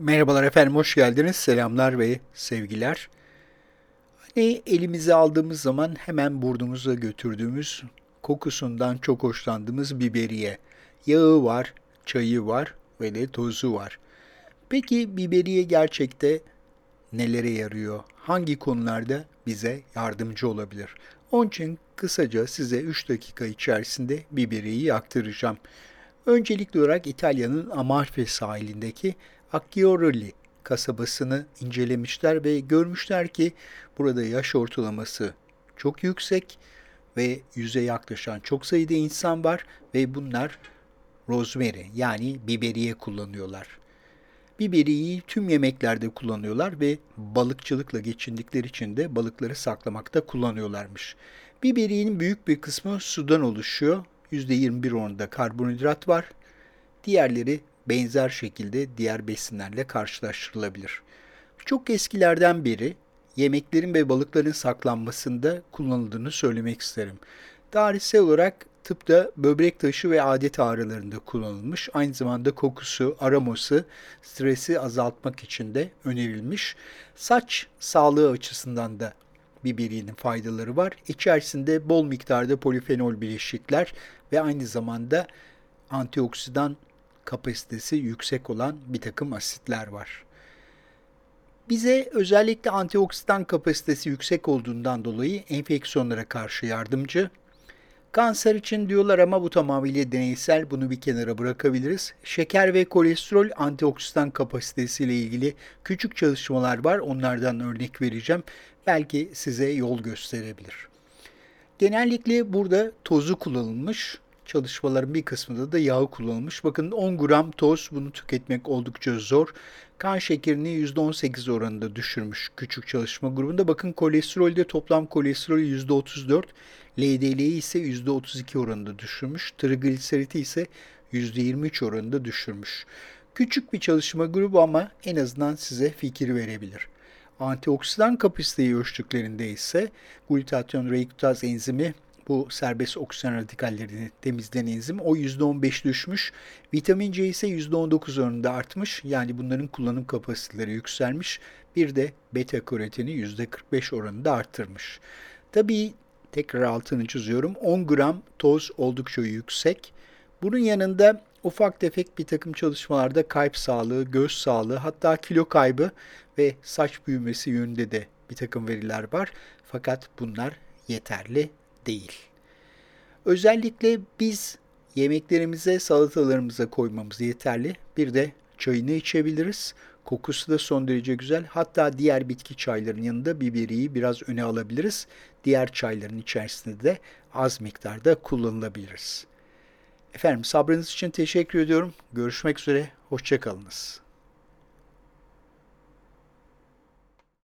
Merhabalar efendim, hoş geldiniz. Selamlar ve sevgiler. Hani elimize aldığımız zaman hemen burnumuza götürdüğümüz, kokusundan çok hoşlandığımız biberiye. Yağı var, çayı var ve de tozu var. Peki biberiye gerçekte nelere yarıyor? Hangi konularda bize yardımcı olabilir? Onun için kısaca size 3 dakika içerisinde biberiyeyi aktaracağım. Öncelikli olarak İtalya'nın Amalfi sahilindeki Acciaroli kasabasını incelemişler ve görmüşler ki burada yaş ortalaması çok yüksek ve yüze yaklaşan çok sayıda insan var ve bunlar rosemary yani biberiye kullanıyorlar. Biberiyeyi tüm yemeklerde kullanıyorlar ve balıkçılıkla geçindikleri için de balıkları saklamakta kullanıyorlarmış. Biberiyenin büyük bir kısmı sudan oluşuyor. %21 oranında karbonhidrat var. Diğerleri benzer şekilde diğer besinlerle karşılaştırılabilir. Çok eskilerden beri yemeklerin ve balıkların saklanmasında kullanıldığını söylemek isterim. Tarihsel olarak tıpta böbrek taşı ve adet ağrılarında kullanılmış. Aynı zamanda kokusu, aroması, stresi azaltmak için de önerilmiş. Saç sağlığı açısından da biberiyenin faydaları var. İçerisinde bol miktarda polifenol bileşikler ve aynı zamanda antioksidan kapasitesi yüksek olan bir takım asitler var. Bize özellikle antioksidan kapasitesi yüksek olduğundan dolayı enfeksiyonlara karşı yardımcı. Kanser için diyorlar ama bu tamamıyla deneysel bunu bir kenara bırakabiliriz. Şeker ve kolesterol antioksidan kapasitesiyle ilgili küçük çalışmalar var. Onlardan örnek vereceğim. Belki size yol gösterebilir. Genellikle burada tozu kullanılmış çalışmaların bir kısmında da yağı kullanılmış. Bakın 10 gram toz bunu tüketmek oldukça zor. Kan şekerini %18 oranında düşürmüş küçük çalışma grubunda. Bakın kolesterolde toplam kolesterolü %34, LDL'yi ise %32 oranında düşürmüş. Trigliseriti ise %23 oranında düşürmüş. Küçük bir çalışma grubu ama en azından size fikir verebilir. Antioksidan kapasiteyi ölçtüklerinde ise glutatyon reduktaz enzimi bu serbest oksijen radikallerini temizleyen enzim o %15 düşmüş. Vitamin C ise %19 oranında artmış. Yani bunların kullanım kapasiteleri yükselmiş. Bir de beta karoteni %45 oranında arttırmış. Tabii tekrar altını çiziyorum. 10 gram toz oldukça yüksek. Bunun yanında ufak tefek bir takım çalışmalarda kalp sağlığı, göz sağlığı hatta kilo kaybı ve saç büyümesi yönünde de bir takım veriler var. Fakat bunlar yeterli değil. Özellikle biz yemeklerimize, salatalarımıza koymamız yeterli. Bir de çayını içebiliriz. Kokusu da son derece güzel. Hatta diğer bitki çaylarının yanında biberiyi biraz öne alabiliriz. Diğer çayların içerisinde de az miktarda kullanılabiliriz. Efendim sabrınız için teşekkür ediyorum. Görüşmek üzere. Hoşçakalınız.